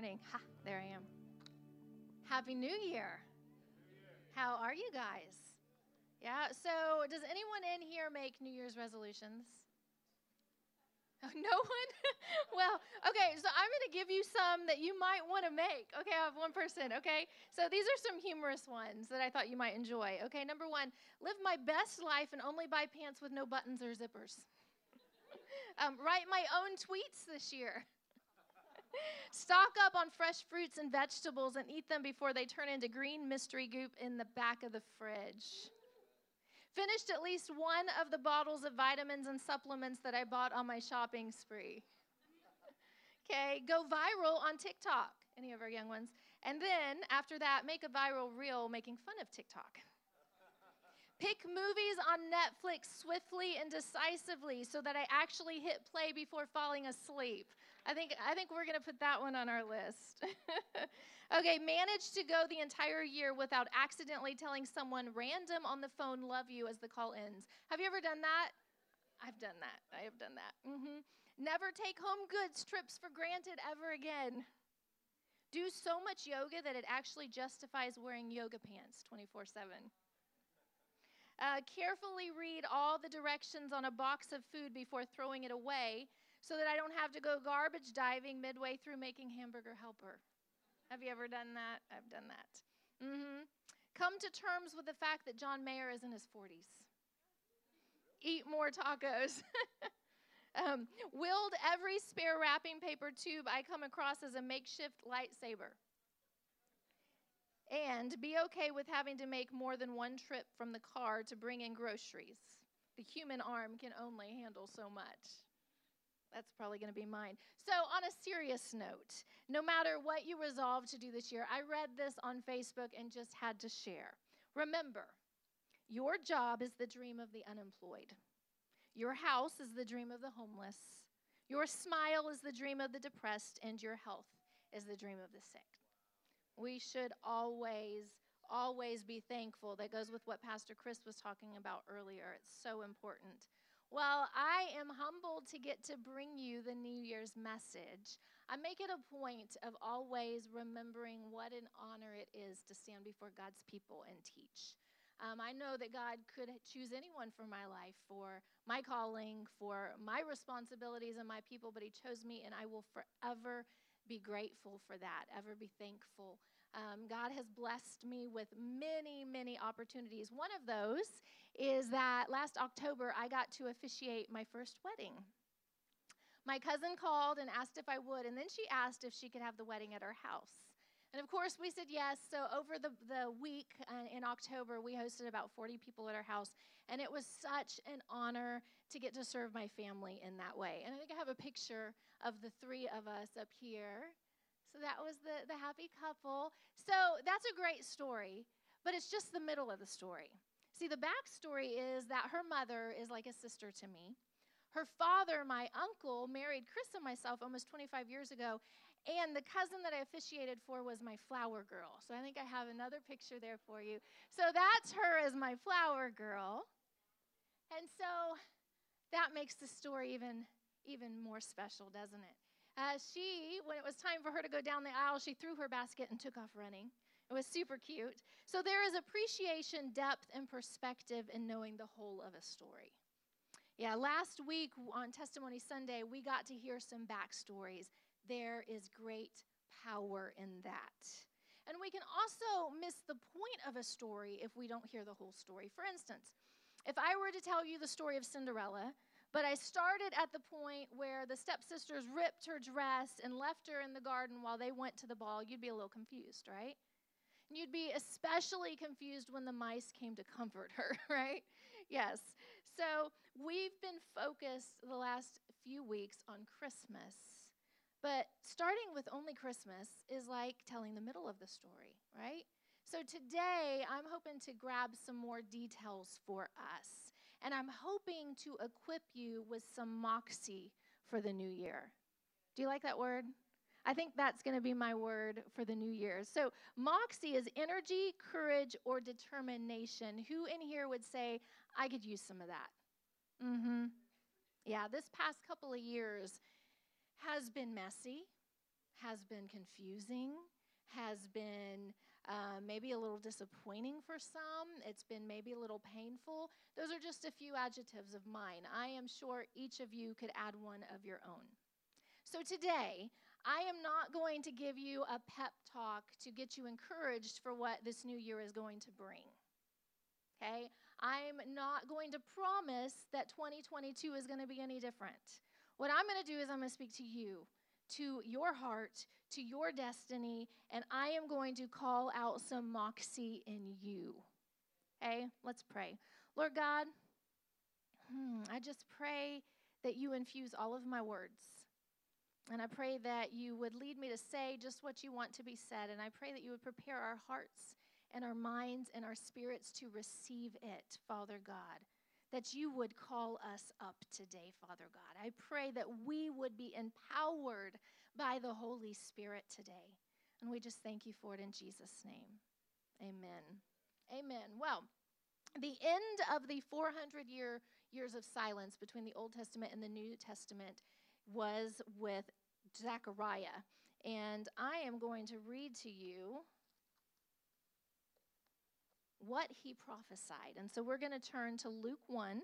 morning. Ha, there I am. Happy New Year. How are you guys? Yeah, so does anyone in here make New Year's resolutions? No one? well, okay, so I'm going to give you some that you might want to make. Okay, I have one person, okay? So these are some humorous ones that I thought you might enjoy. Okay, number one, live my best life and only buy pants with no buttons or zippers. um, write my own tweets this year. Stock up on fresh fruits and vegetables and eat them before they turn into green mystery goop in the back of the fridge. Finished at least one of the bottles of vitamins and supplements that I bought on my shopping spree. okay, go viral on TikTok, any of our young ones. And then after that, make a viral reel making fun of TikTok. Pick movies on Netflix swiftly and decisively so that I actually hit play before falling asleep. I think, I think we're going to put that one on our list. okay, manage to go the entire year without accidentally telling someone random on the phone, love you, as the call ends. Have you ever done that? I've done that. I have done that. Mm-hmm. Never take home goods trips for granted ever again. Do so much yoga that it actually justifies wearing yoga pants 24 7. Uh, carefully read all the directions on a box of food before throwing it away so that I don't have to go garbage diving midway through making hamburger helper. Have you ever done that? I've done that. Mm-hmm. Come to terms with the fact that John Mayer is in his 40s. Eat more tacos. um, wield every spare wrapping paper tube I come across as a makeshift lightsaber. And be okay with having to make more than one trip from the car to bring in groceries. The human arm can only handle so much. That's probably going to be mine. So, on a serious note, no matter what you resolve to do this year, I read this on Facebook and just had to share. Remember, your job is the dream of the unemployed, your house is the dream of the homeless, your smile is the dream of the depressed, and your health is the dream of the sick. We should always, always be thankful. That goes with what Pastor Chris was talking about earlier. It's so important. Well, I am humbled to get to bring you the New Year's message. I make it a point of always remembering what an honor it is to stand before God's people and teach. Um, I know that God could choose anyone for my life, for my calling, for my responsibilities and my people, but He chose me, and I will forever be grateful for that, ever be thankful. Um, God has blessed me with many, many opportunities. One of those is that last October I got to officiate my first wedding. My cousin called and asked if I would, and then she asked if she could have the wedding at her house. And of course, we said yes. So, over the, the week uh, in October, we hosted about 40 people at our house. And it was such an honor to get to serve my family in that way. And I think I have a picture of the three of us up here. So, that was the, the happy couple. So, that's a great story, but it's just the middle of the story. See, the backstory is that her mother is like a sister to me. Her father, my uncle, married Chris and myself almost 25 years ago, and the cousin that I officiated for was my flower girl. So I think I have another picture there for you. So that's her as my flower girl. And so that makes the story even, even more special, doesn't it? Uh, she, when it was time for her to go down the aisle, she threw her basket and took off running. It was super cute. So there is appreciation, depth, and perspective in knowing the whole of a story. Yeah, last week on Testimony Sunday, we got to hear some backstories. There is great power in that. And we can also miss the point of a story if we don't hear the whole story. For instance, if I were to tell you the story of Cinderella, but I started at the point where the stepsisters ripped her dress and left her in the garden while they went to the ball, you'd be a little confused, right? You'd be especially confused when the mice came to comfort her, right? Yes. So we've been focused the last few weeks on Christmas. But starting with only Christmas is like telling the middle of the story, right? So today, I'm hoping to grab some more details for us. And I'm hoping to equip you with some moxie for the new year. Do you like that word? I think that's going to be my word for the new year. So, moxie is energy, courage, or determination. Who in here would say, I could use some of that? Mm hmm. Yeah, this past couple of years has been messy, has been confusing, has been uh, maybe a little disappointing for some. It's been maybe a little painful. Those are just a few adjectives of mine. I am sure each of you could add one of your own. So today, I am not going to give you a pep talk to get you encouraged for what this new year is going to bring. Okay? I'm not going to promise that 2022 is going to be any different. What I'm going to do is I'm going to speak to you, to your heart, to your destiny, and I am going to call out some moxie in you. Okay? Let's pray. Lord God, hmm, I just pray that you infuse all of my words. And I pray that you would lead me to say just what you want to be said. And I pray that you would prepare our hearts and our minds and our spirits to receive it, Father God. That you would call us up today, Father God. I pray that we would be empowered by the Holy Spirit today. And we just thank you for it in Jesus' name. Amen. Amen. Well, the end of the 400 year years of silence between the Old Testament and the New Testament was with Zechariah. And I am going to read to you what he prophesied. And so we're going to turn to Luke 1.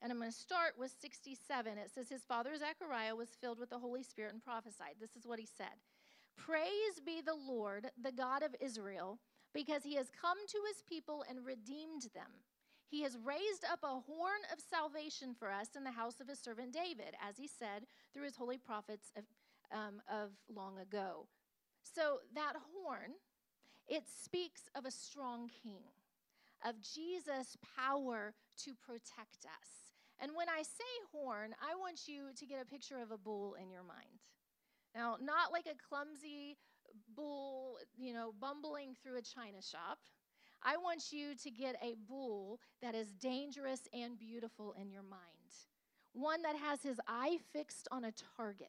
And I'm going to start with 67. It says, His father Zechariah was filled with the Holy Spirit and prophesied. This is what he said Praise be the Lord, the God of Israel, because he has come to his people and redeemed them. He has raised up a horn of salvation for us in the house of his servant David, as he said through his holy prophets of, um, of long ago. So that horn, it speaks of a strong king, of Jesus' power to protect us. And when I say horn, I want you to get a picture of a bull in your mind. Now, not like a clumsy bull, you know, bumbling through a china shop. I want you to get a bull that is dangerous and beautiful in your mind. One that has his eye fixed on a target,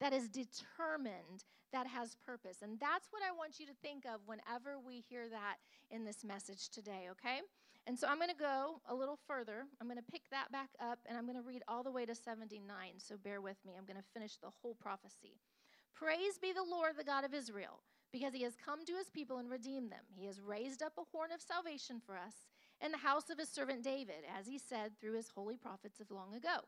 that is determined, that has purpose. And that's what I want you to think of whenever we hear that in this message today, okay? And so I'm going to go a little further. I'm going to pick that back up and I'm going to read all the way to 79. So bear with me. I'm going to finish the whole prophecy. Praise be the Lord, the God of Israel because he has come to his people and redeemed them. He has raised up a horn of salvation for us in the house of his servant David, as he said through his holy prophets of long ago.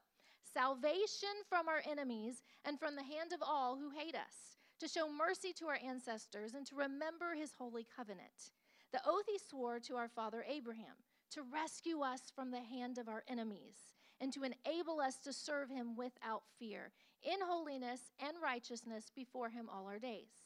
Salvation from our enemies and from the hand of all who hate us, to show mercy to our ancestors and to remember his holy covenant. The oath he swore to our father Abraham, to rescue us from the hand of our enemies and to enable us to serve him without fear, in holiness and righteousness before him all our days.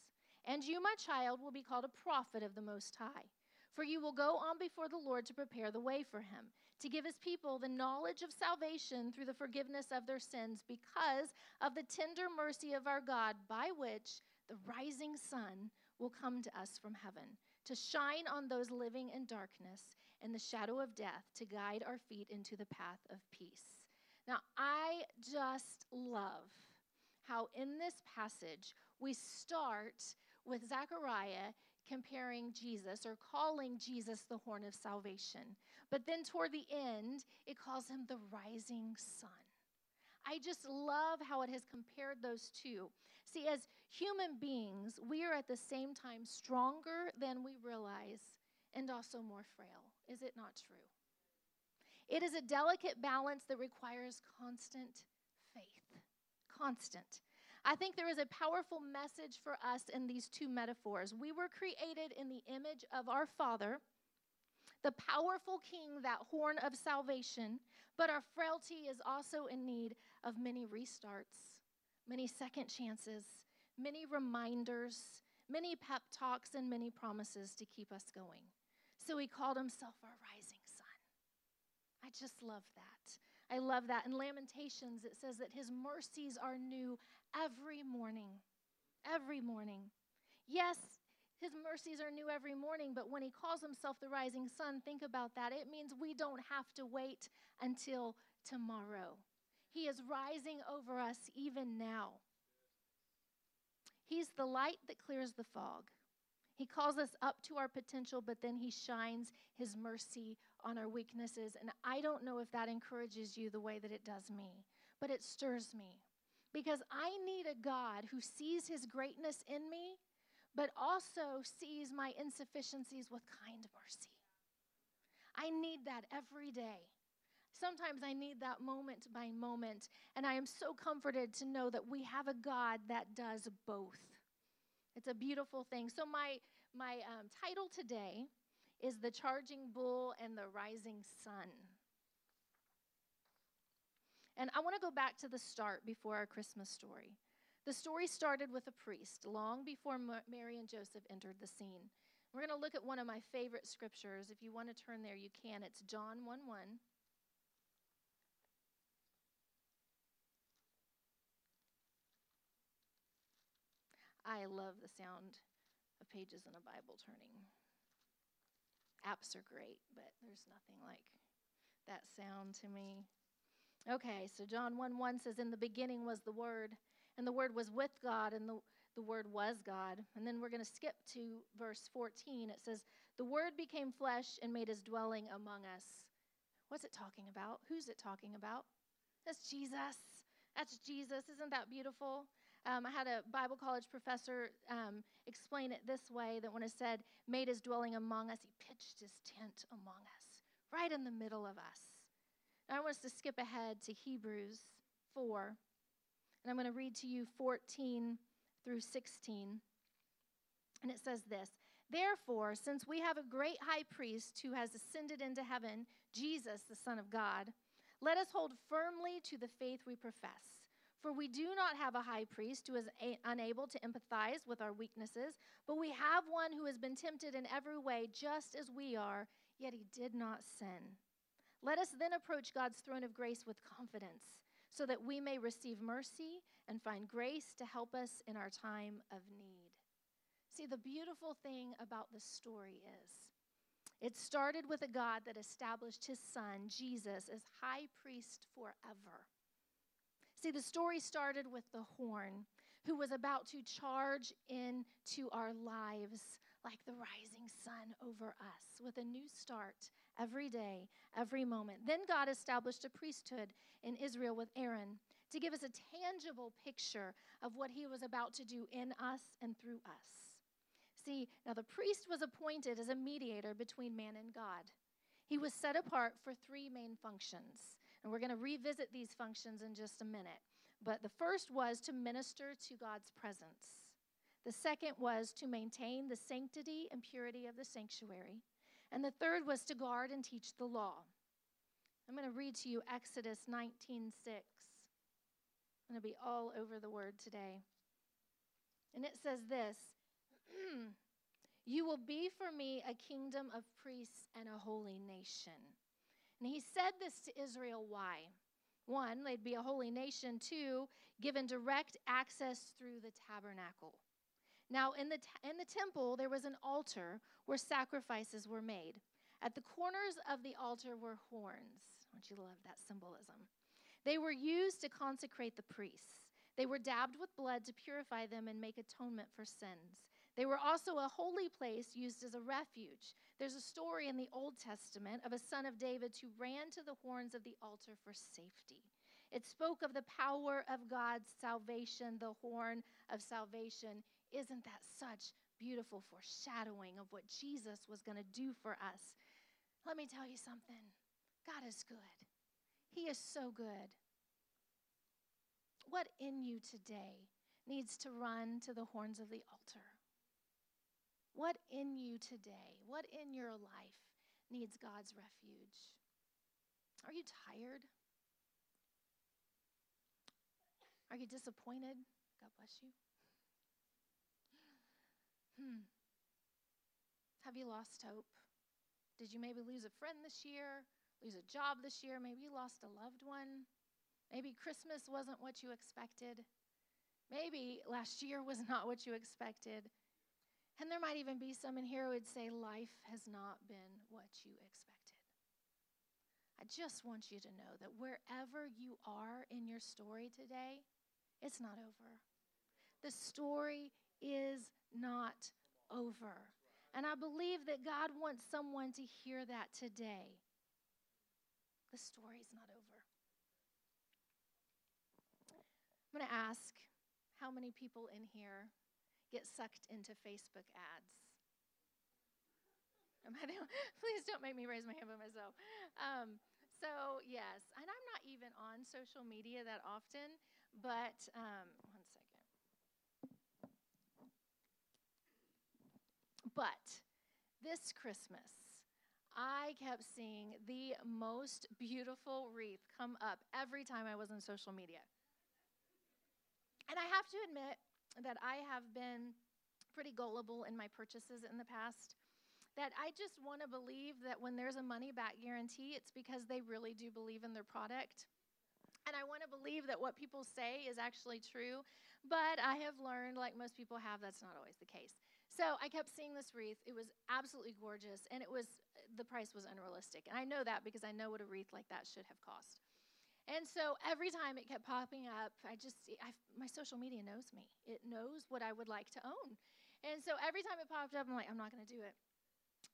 And you, my child, will be called a prophet of the Most High. For you will go on before the Lord to prepare the way for him, to give his people the knowledge of salvation through the forgiveness of their sins, because of the tender mercy of our God, by which the rising sun will come to us from heaven, to shine on those living in darkness and the shadow of death, to guide our feet into the path of peace. Now, I just love how in this passage we start with Zechariah comparing Jesus or calling Jesus the horn of salvation. But then toward the end, it calls him the rising sun. I just love how it has compared those two. See, as human beings, we are at the same time stronger than we realize and also more frail. Is it not true? It is a delicate balance that requires constant faith. Constant. I think there is a powerful message for us in these two metaphors. We were created in the image of our Father, the powerful King, that horn of salvation, but our frailty is also in need of many restarts, many second chances, many reminders, many pep talks, and many promises to keep us going. So he called himself our rising sun. I just love that. I love that. In Lamentations, it says that his mercies are new every morning. Every morning. Yes, his mercies are new every morning, but when he calls himself the rising sun, think about that. It means we don't have to wait until tomorrow. He is rising over us even now. He's the light that clears the fog. He calls us up to our potential, but then He shines His mercy on our weaknesses. And I don't know if that encourages you the way that it does me, but it stirs me. Because I need a God who sees his greatness in me, but also sees my insufficiencies with kind mercy. I need that every day. Sometimes I need that moment by moment, and I am so comforted to know that we have a God that does both. It's a beautiful thing. So, my, my um, title today is The Charging Bull and the Rising Sun. And I want to go back to the start before our Christmas story. The story started with a priest long before Mary and Joseph entered the scene. We're going to look at one of my favorite scriptures. If you want to turn there, you can. It's John 1 1. I love the sound of pages in a Bible turning. Apps are great, but there's nothing like that sound to me. Okay, so John 1 1 says, In the beginning was the Word, and the Word was with God, and the, the Word was God. And then we're going to skip to verse 14. It says, The Word became flesh and made his dwelling among us. What's it talking about? Who's it talking about? That's Jesus. That's Jesus. Isn't that beautiful? Um, I had a Bible college professor um, explain it this way that when it said, made his dwelling among us, he pitched his tent among us, right in the middle of us. I want us to skip ahead to Hebrews 4, and I'm going to read to you 14 through 16. And it says this Therefore, since we have a great high priest who has ascended into heaven, Jesus, the Son of God, let us hold firmly to the faith we profess. For we do not have a high priest who is a- unable to empathize with our weaknesses, but we have one who has been tempted in every way, just as we are, yet he did not sin. Let us then approach God's throne of grace with confidence, so that we may receive mercy and find grace to help us in our time of need. See, the beautiful thing about this story is it started with a God that established his son, Jesus, as high priest forever. See, the story started with the horn who was about to charge into our lives like the rising sun over us with a new start every day, every moment. Then God established a priesthood in Israel with Aaron to give us a tangible picture of what he was about to do in us and through us. See, now the priest was appointed as a mediator between man and God. He was set apart for three main functions. And we're going to revisit these functions in just a minute. But the first was to minister to God's presence. The second was to maintain the sanctity and purity of the sanctuary. And the third was to guard and teach the law. I'm going to read to you Exodus 19:6. I'm going to be all over the word today. And it says this You will be for me a kingdom of priests and a holy nation. And he said this to Israel why? One, they'd be a holy nation. Two, given direct access through the tabernacle. Now, in the, in the temple, there was an altar where sacrifices were made. At the corners of the altar were horns. Don't you love that symbolism? They were used to consecrate the priests. They were dabbed with blood to purify them and make atonement for sins. They were also a holy place used as a refuge. There's a story in the Old Testament of a son of David who ran to the horns of the altar for safety. It spoke of the power of God's salvation, the horn of salvation. Isn't that such beautiful foreshadowing of what Jesus was going to do for us? Let me tell you something God is good, He is so good. What in you today needs to run to the horns of the altar? What in you today, what in your life needs God's refuge? Are you tired? Are you disappointed? God bless you. Hmm. Have you lost hope? Did you maybe lose a friend this year? Lose a job this year? Maybe you lost a loved one? Maybe Christmas wasn't what you expected. Maybe last year was not what you expected. And there might even be some in here who would say, Life has not been what you expected. I just want you to know that wherever you are in your story today, it's not over. The story is not over. And I believe that God wants someone to hear that today. The story's not over. I'm going to ask how many people in here get sucked into Facebook ads? Please don't make me raise my hand by myself. Um, so, yes, and I'm not even on social media that often, but um, one second. But this Christmas, I kept seeing the most beautiful wreath come up every time I was on social media. And I have to admit that I have been pretty gullible in my purchases in the past. That I just want to believe that when there's a money back guarantee, it's because they really do believe in their product. And I want to believe that what people say is actually true. But I have learned, like most people have, that's not always the case. So I kept seeing this wreath. It was absolutely gorgeous, and it was the price was unrealistic. And I know that because I know what a wreath like that should have cost. And so every time it kept popping up, I just, I, my social media knows me. It knows what I would like to own. And so every time it popped up, I'm like, I'm not going to do it.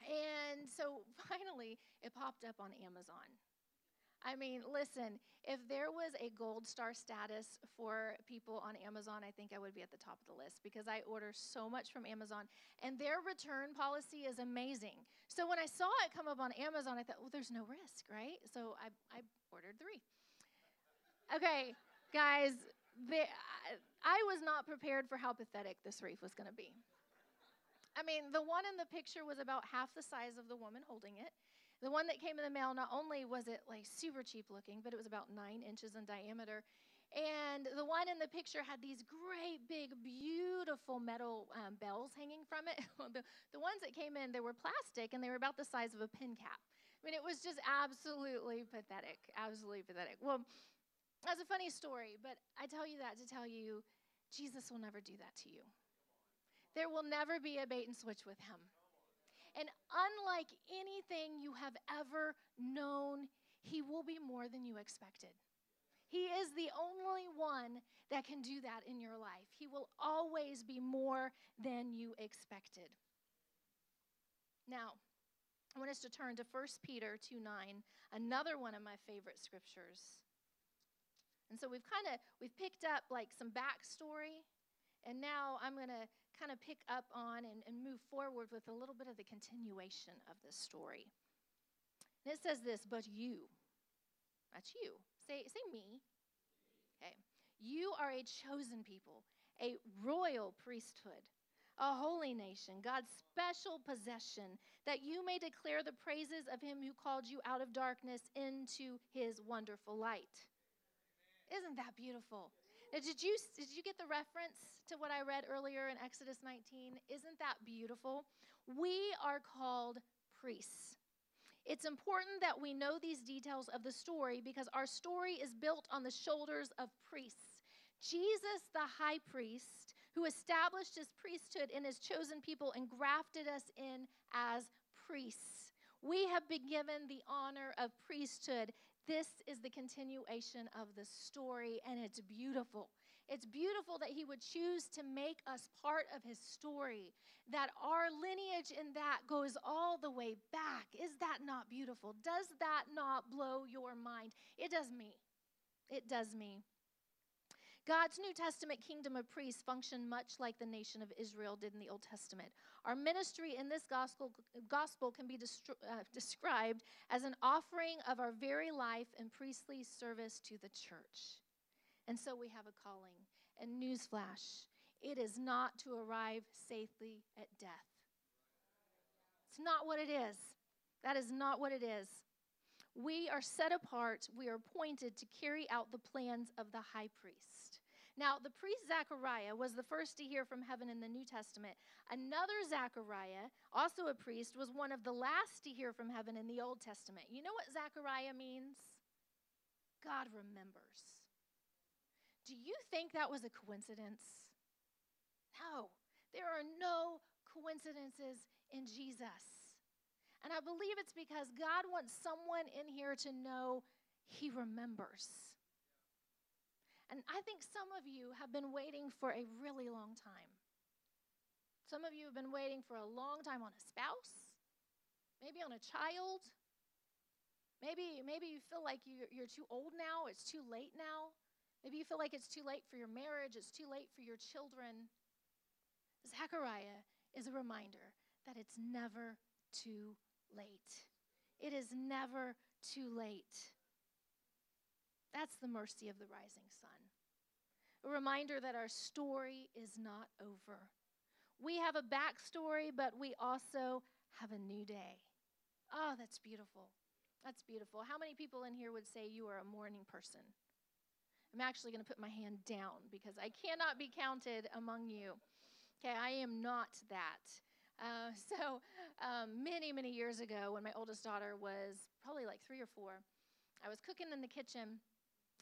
And so finally, it popped up on Amazon. I mean, listen, if there was a gold star status for people on Amazon, I think I would be at the top of the list because I order so much from Amazon and their return policy is amazing. So when I saw it come up on Amazon, I thought, well, there's no risk, right? So I, I ordered three. Okay, guys, the, I was not prepared for how pathetic this wreath was going to be. I mean, the one in the picture was about half the size of the woman holding it. The one that came in the mail, not only was it like super cheap looking, but it was about nine inches in diameter. And the one in the picture had these great, big, beautiful metal um, bells hanging from it. the, the ones that came in, they were plastic and they were about the size of a pin cap. I mean, it was just absolutely pathetic. Absolutely pathetic. Well, that's a funny story, but I tell you that to tell you Jesus will never do that to you. There will never be a bait and switch with him. And unlike anything you have ever known, he will be more than you expected. He is the only one that can do that in your life. He will always be more than you expected. Now, I want us to turn to 1 Peter 2 9, another one of my favorite scriptures. And so we've kind of we've picked up like some backstory, and now I'm to kind of pick up on and, and move forward with a little bit of the continuation of this story. And it says this, but you, that's you. Say, say me. Okay. You are a chosen people, a royal priesthood, a holy nation, God's special possession, that you may declare the praises of him who called you out of darkness into his wonderful light. Isn't that beautiful? Now, did you did you get the reference to what I read earlier in Exodus 19? Isn't that beautiful? We are called priests. It's important that we know these details of the story because our story is built on the shoulders of priests. Jesus, the high priest, who established his priesthood in his chosen people and grafted us in as priests. We have been given the honor of priesthood this is the continuation of the story, and it's beautiful. It's beautiful that he would choose to make us part of his story, that our lineage in that goes all the way back. Is that not beautiful? Does that not blow your mind? It does me. It does me. God's New Testament kingdom of priests functioned much like the nation of Israel did in the Old Testament. Our ministry in this gospel, gospel can be uh, described as an offering of our very life and priestly service to the church. And so we have a calling. And newsflash it is not to arrive safely at death. It's not what it is. That is not what it is. We are set apart, we are appointed to carry out the plans of the high priest. Now, the priest Zechariah was the first to hear from heaven in the New Testament. Another Zechariah, also a priest, was one of the last to hear from heaven in the Old Testament. You know what Zechariah means? God remembers. Do you think that was a coincidence? No, there are no coincidences in Jesus. And I believe it's because God wants someone in here to know he remembers. And I think some of you have been waiting for a really long time. Some of you have been waiting for a long time on a spouse, maybe on a child. Maybe, maybe you feel like you, you're too old now, it's too late now. Maybe you feel like it's too late for your marriage, it's too late for your children. Zechariah is a reminder that it's never too late. It is never too late. That's the mercy of the rising sun. A reminder that our story is not over. We have a backstory, but we also have a new day. Oh, that's beautiful. That's beautiful. How many people in here would say you are a morning person? I'm actually going to put my hand down because I cannot be counted among you. Okay, I am not that. Uh, so, um, many, many years ago, when my oldest daughter was probably like three or four, I was cooking in the kitchen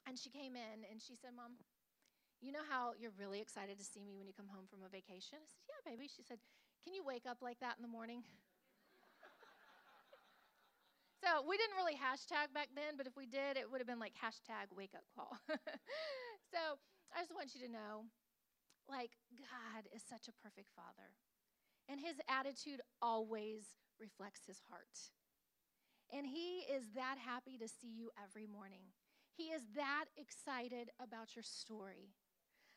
and she came in and she said, Mom, you know how you're really excited to see me when you come home from a vacation? I said, Yeah, baby. She said, Can you wake up like that in the morning? So we didn't really hashtag back then, but if we did, it would have been like hashtag wake up call. so I just want you to know like, God is such a perfect father, and his attitude always reflects his heart. And he is that happy to see you every morning. He is that excited about your story.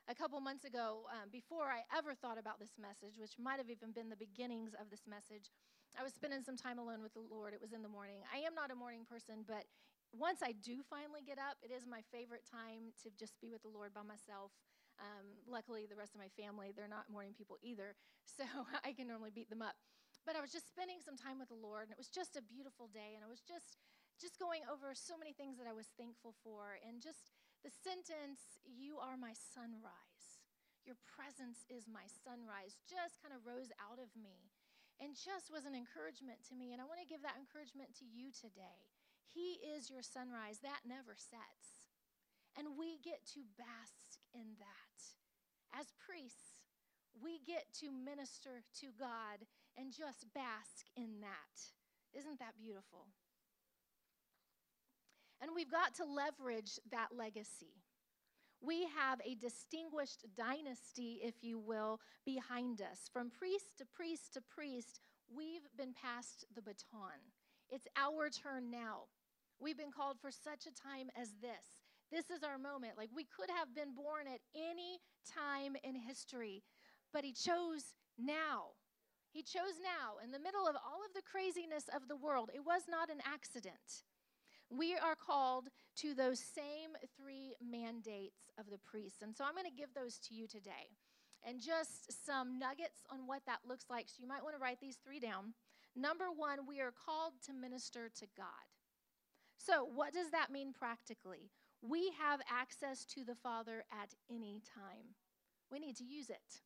A couple months ago, um, before I ever thought about this message, which might have even been the beginnings of this message, I was spending some time alone with the Lord. It was in the morning. I am not a morning person, but once I do finally get up, it is my favorite time to just be with the Lord by myself. Um, luckily, the rest of my family, they're not morning people either, so I can normally beat them up. But I was just spending some time with the Lord, and it was just a beautiful day, and I was just just going over so many things that I was thankful for, and just the sentence, "You are my sunrise." Your presence is my sunrise, just kind of rose out of me and just was an encouragement to me. And I want to give that encouragement to you today. He is your sunrise, that never sets. And we get to bask in that. As priests, we get to minister to God and just bask in that. Isn't that beautiful? And we've got to leverage that legacy. We have a distinguished dynasty, if you will, behind us. From priest to priest to priest, we've been passed the baton. It's our turn now. We've been called for such a time as this. This is our moment. Like we could have been born at any time in history, but He chose now. He chose now in the middle of all of the craziness of the world. It was not an accident. We are called to those same three mandates of the priests. And so I'm going to give those to you today. And just some nuggets on what that looks like. So you might want to write these three down. Number one, we are called to minister to God. So, what does that mean practically? We have access to the Father at any time. We need to use it.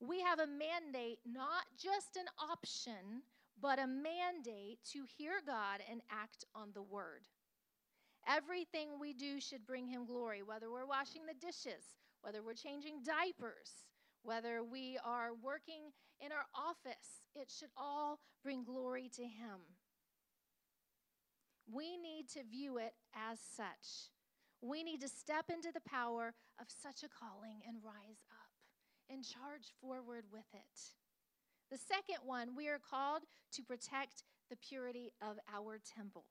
We have a mandate, not just an option, but a mandate to hear God and act on the word. Everything we do should bring him glory, whether we're washing the dishes, whether we're changing diapers, whether we are working in our office, it should all bring glory to him. We need to view it as such. We need to step into the power of such a calling and rise up and charge forward with it. The second one, we are called to protect the purity of our temple.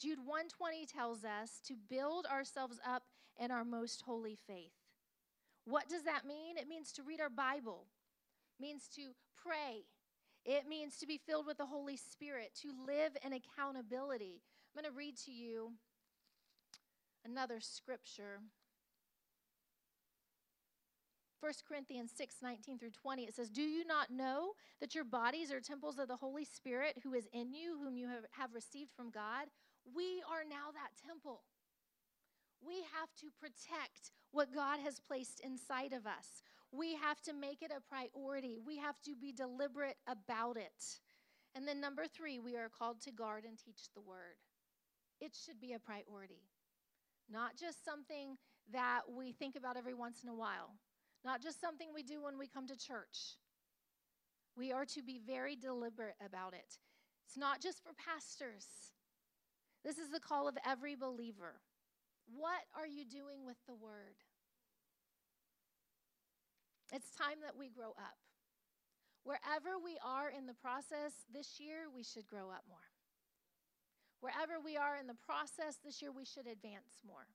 Jude 120 tells us to build ourselves up in our most holy faith. What does that mean? It means to read our Bible. It means to pray. It means to be filled with the Holy Spirit, to live in accountability. I'm going to read to you another scripture. 1 Corinthians 6 19 through 20, it says, Do you not know that your bodies are temples of the Holy Spirit who is in you, whom you have, have received from God? We are now that temple. We have to protect what God has placed inside of us. We have to make it a priority. We have to be deliberate about it. And then, number three, we are called to guard and teach the word. It should be a priority, not just something that we think about every once in a while not just something we do when we come to church. We are to be very deliberate about it. It's not just for pastors, this is the call of every believer. What are you doing with the word? It's time that we grow up. Wherever we are in the process this year, we should grow up more. Wherever we are in the process this year, we should advance more.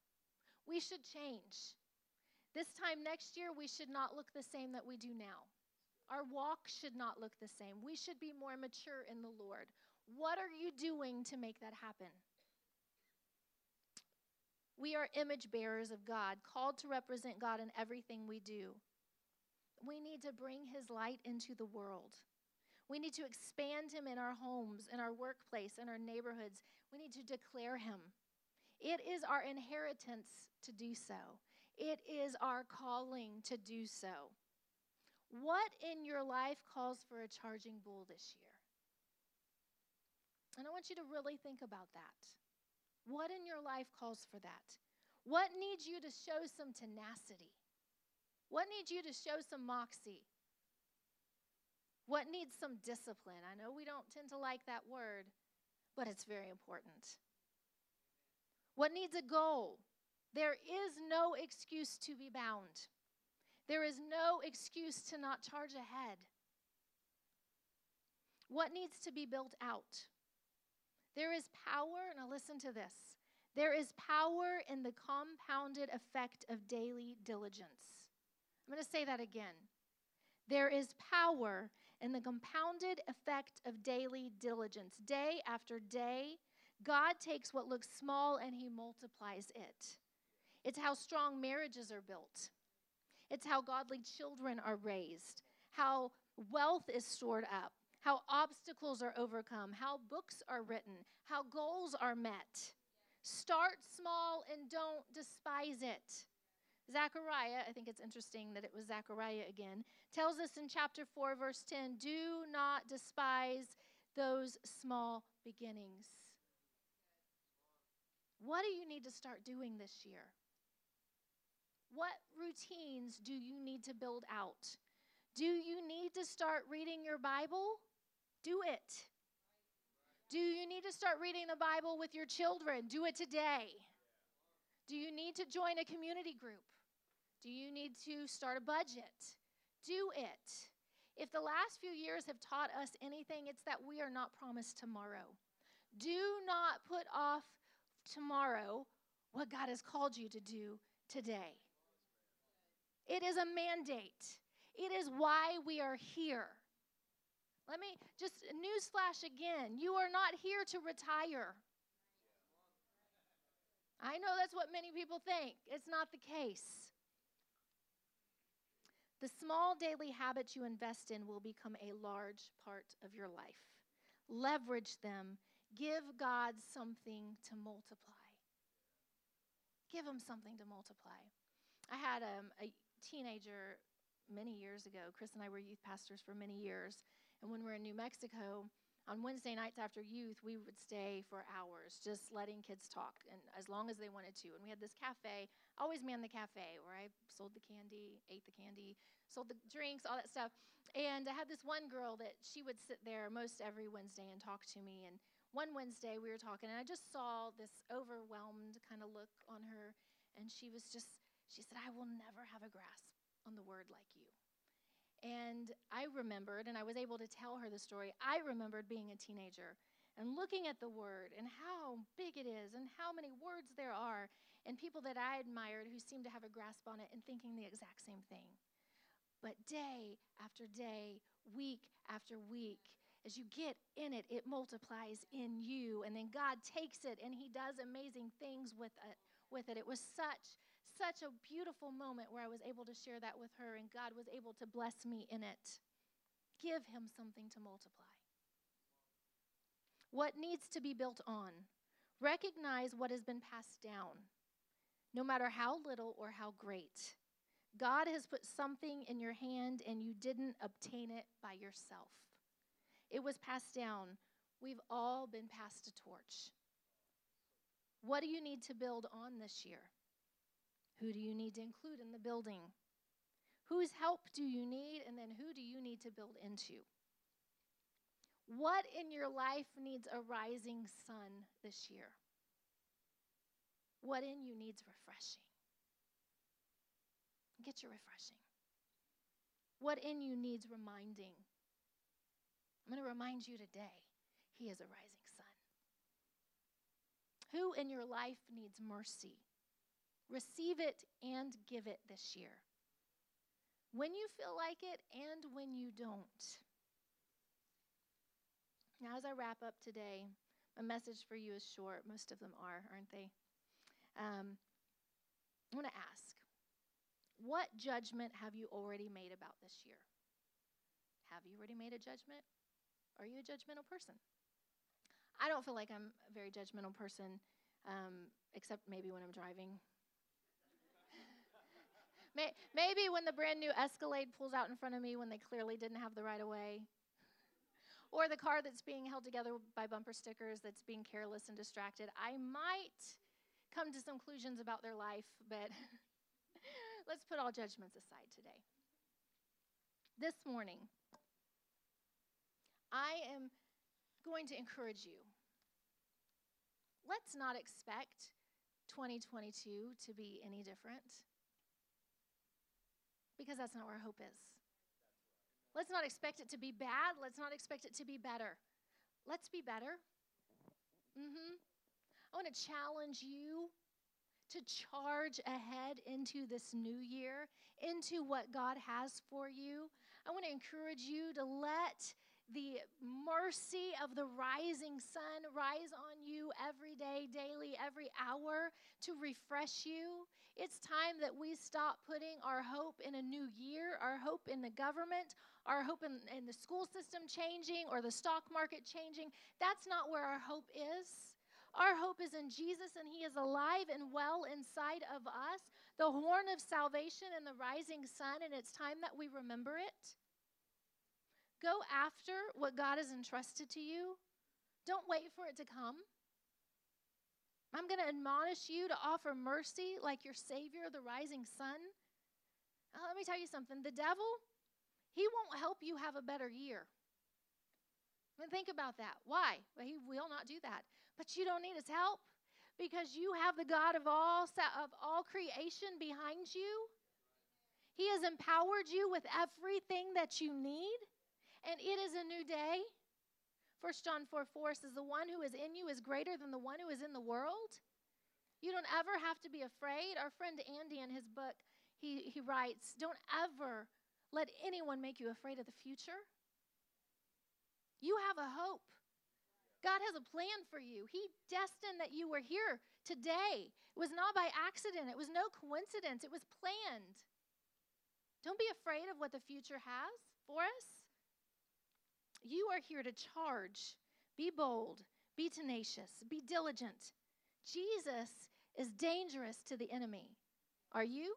We should change. This time next year, we should not look the same that we do now. Our walk should not look the same. We should be more mature in the Lord. What are you doing to make that happen? We are image bearers of God, called to represent God in everything we do. We need to bring His light into the world. We need to expand Him in our homes, in our workplace, in our neighborhoods. We need to declare Him. It is our inheritance to do so, it is our calling to do so. What in your life calls for a charging bull this year? And I want you to really think about that. What in your life calls for that? What needs you to show some tenacity? What needs you to show some moxie? What needs some discipline? I know we don't tend to like that word, but it's very important. What needs a goal? There is no excuse to be bound. There is no excuse to not charge ahead. What needs to be built out? There is power, now listen to this. There is power in the compounded effect of daily diligence. I'm going to say that again. There is power in the compounded effect of daily diligence. Day after day, God takes what looks small and he multiplies it. It's how strong marriages are built, it's how godly children are raised, how wealth is stored up, how obstacles are overcome, how books are written, how goals are met. Start small and don't despise it. Zechariah, I think it's interesting that it was Zechariah again, tells us in chapter 4, verse 10 do not despise those small beginnings. What do you need to start doing this year? What routines do you need to build out? Do you need to start reading your Bible? Do it. Do you need to start reading the Bible with your children? Do it today. Do you need to join a community group? Do you need to start a budget? Do it. If the last few years have taught us anything, it's that we are not promised tomorrow. Do not put off tomorrow what God has called you to do today. It is a mandate, it is why we are here. Let me just newsflash again you are not here to retire. I know that's what many people think. It's not the case. The small daily habits you invest in will become a large part of your life. Leverage them. Give God something to multiply. Give him something to multiply. I had um, a teenager many years ago. Chris and I were youth pastors for many years. And when we were in New Mexico, on Wednesday nights after youth, we would stay for hours just letting kids talk and as long as they wanted to. And we had this cafe. I always manned the cafe where I sold the candy, ate the candy, sold the drinks, all that stuff. And I had this one girl that she would sit there most every Wednesday and talk to me. And one Wednesday we were talking, and I just saw this overwhelmed kind of look on her. And she was just, she said, I will never have a grasp on the word like you. And I remembered, and I was able to tell her the story. I remembered being a teenager and looking at the word and how big it is and how many words there are, and people that I admired who seemed to have a grasp on it and thinking the exact same thing. But day after day, week after week, as you get in it, it multiplies in you. And then God takes it and He does amazing things with it. With it. It was such such a beautiful moment where I was able to share that with her, and God was able to bless me in it. Give him something to multiply. What needs to be built on? Recognize what has been passed down, no matter how little or how great. God has put something in your hand and you didn't obtain it by yourself. It was passed down. We've all been passed a torch. What do you need to build on this year? Who do you need to include in the building? Whose help do you need? And then who do you need to build into? What in your life needs a rising sun this year? What in you needs refreshing? Get your refreshing. What in you needs reminding? I'm going to remind you today He is a rising sun. Who in your life needs mercy? Receive it and give it this year. When you feel like it and when you don't. Now, as I wrap up today, my message for you is short. Most of them are, aren't they? Um, I want to ask what judgment have you already made about this year? Have you already made a judgment? Are you a judgmental person? I don't feel like I'm a very judgmental person, um, except maybe when I'm driving. Maybe when the brand new Escalade pulls out in front of me when they clearly didn't have the right of way. Or the car that's being held together by bumper stickers that's being careless and distracted. I might come to some conclusions about their life, but let's put all judgments aside today. This morning, I am going to encourage you. Let's not expect 2022 to be any different because that's not where hope is. Let's not expect it to be bad. Let's not expect it to be better. Let's be better. Mm-hmm. I want to challenge you to charge ahead into this new year, into what God has for you. I want to encourage you to let the mercy of the rising sun rise on you every day, daily, every hour to refresh you. It's time that we stop putting our hope in a new year, our hope in the government, our hope in, in the school system changing or the stock market changing. That's not where our hope is. Our hope is in Jesus, and He is alive and well inside of us, the horn of salvation and the rising sun, and it's time that we remember it. Go after what God has entrusted to you. Don't wait for it to come. I'm going to admonish you to offer mercy like your Savior, the rising sun. Now, let me tell you something the devil, he won't help you have a better year. Mean, think about that. Why? Well, he will not do that. But you don't need his help because you have the God of all of all creation behind you. He has empowered you with everything that you need, and it is a new day. 1 John 4 4 says, The one who is in you is greater than the one who is in the world. You don't ever have to be afraid. Our friend Andy, in his book, he, he writes, Don't ever let anyone make you afraid of the future. You have a hope. God has a plan for you. He destined that you were here today. It was not by accident, it was no coincidence, it was planned. Don't be afraid of what the future has for us. You are here to charge. Be bold, be tenacious, be diligent. Jesus is dangerous to the enemy. Are you?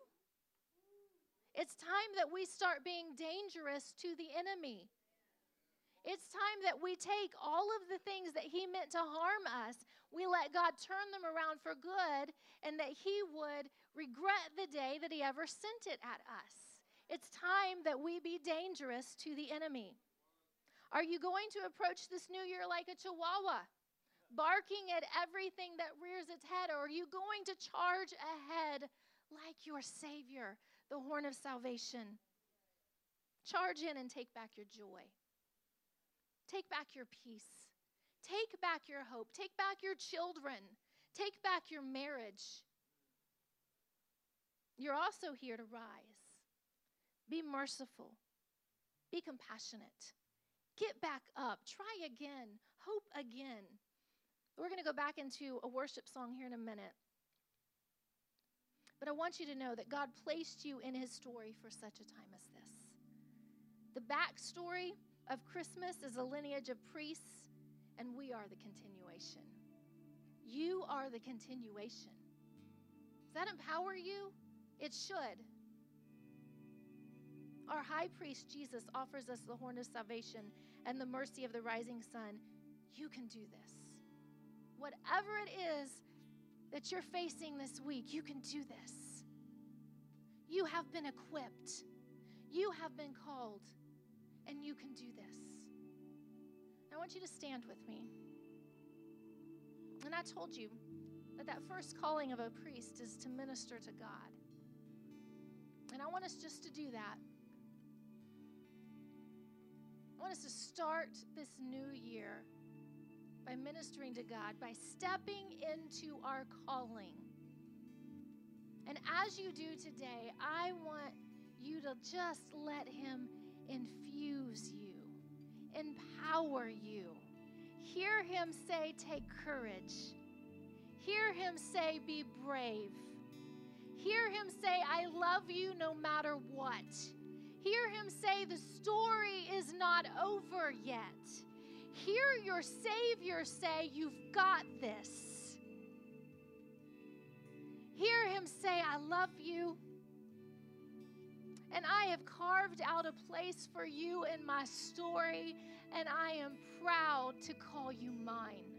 It's time that we start being dangerous to the enemy. It's time that we take all of the things that He meant to harm us, we let God turn them around for good, and that He would regret the day that He ever sent it at us. It's time that we be dangerous to the enemy. Are you going to approach this new year like a chihuahua, barking at everything that rears its head, or are you going to charge ahead like your Savior, the horn of salvation? Charge in and take back your joy. Take back your peace. Take back your hope. Take back your children. Take back your marriage. You're also here to rise. Be merciful. Be compassionate. Get back up. Try again. Hope again. We're going to go back into a worship song here in a minute. But I want you to know that God placed you in his story for such a time as this. The backstory of Christmas is a lineage of priests, and we are the continuation. You are the continuation. Does that empower you? It should. Our high priest Jesus offers us the horn of salvation and the mercy of the rising sun. You can do this. Whatever it is that you're facing this week, you can do this. You have been equipped, you have been called and you can do this. I want you to stand with me. And I told you that that first calling of a priest is to minister to God. And I want us just to do that. Want us to start this new year by ministering to God, by stepping into our calling. And as you do today, I want you to just let Him infuse you, empower you. Hear Him say, Take courage. Hear Him say, Be brave. Hear Him say, I love you no matter what. Hear Him say, The story is not over yet. Hear your Savior say, You've got this. Hear Him say, I love you. And I have carved out a place for you in my story, and I am proud to call you mine.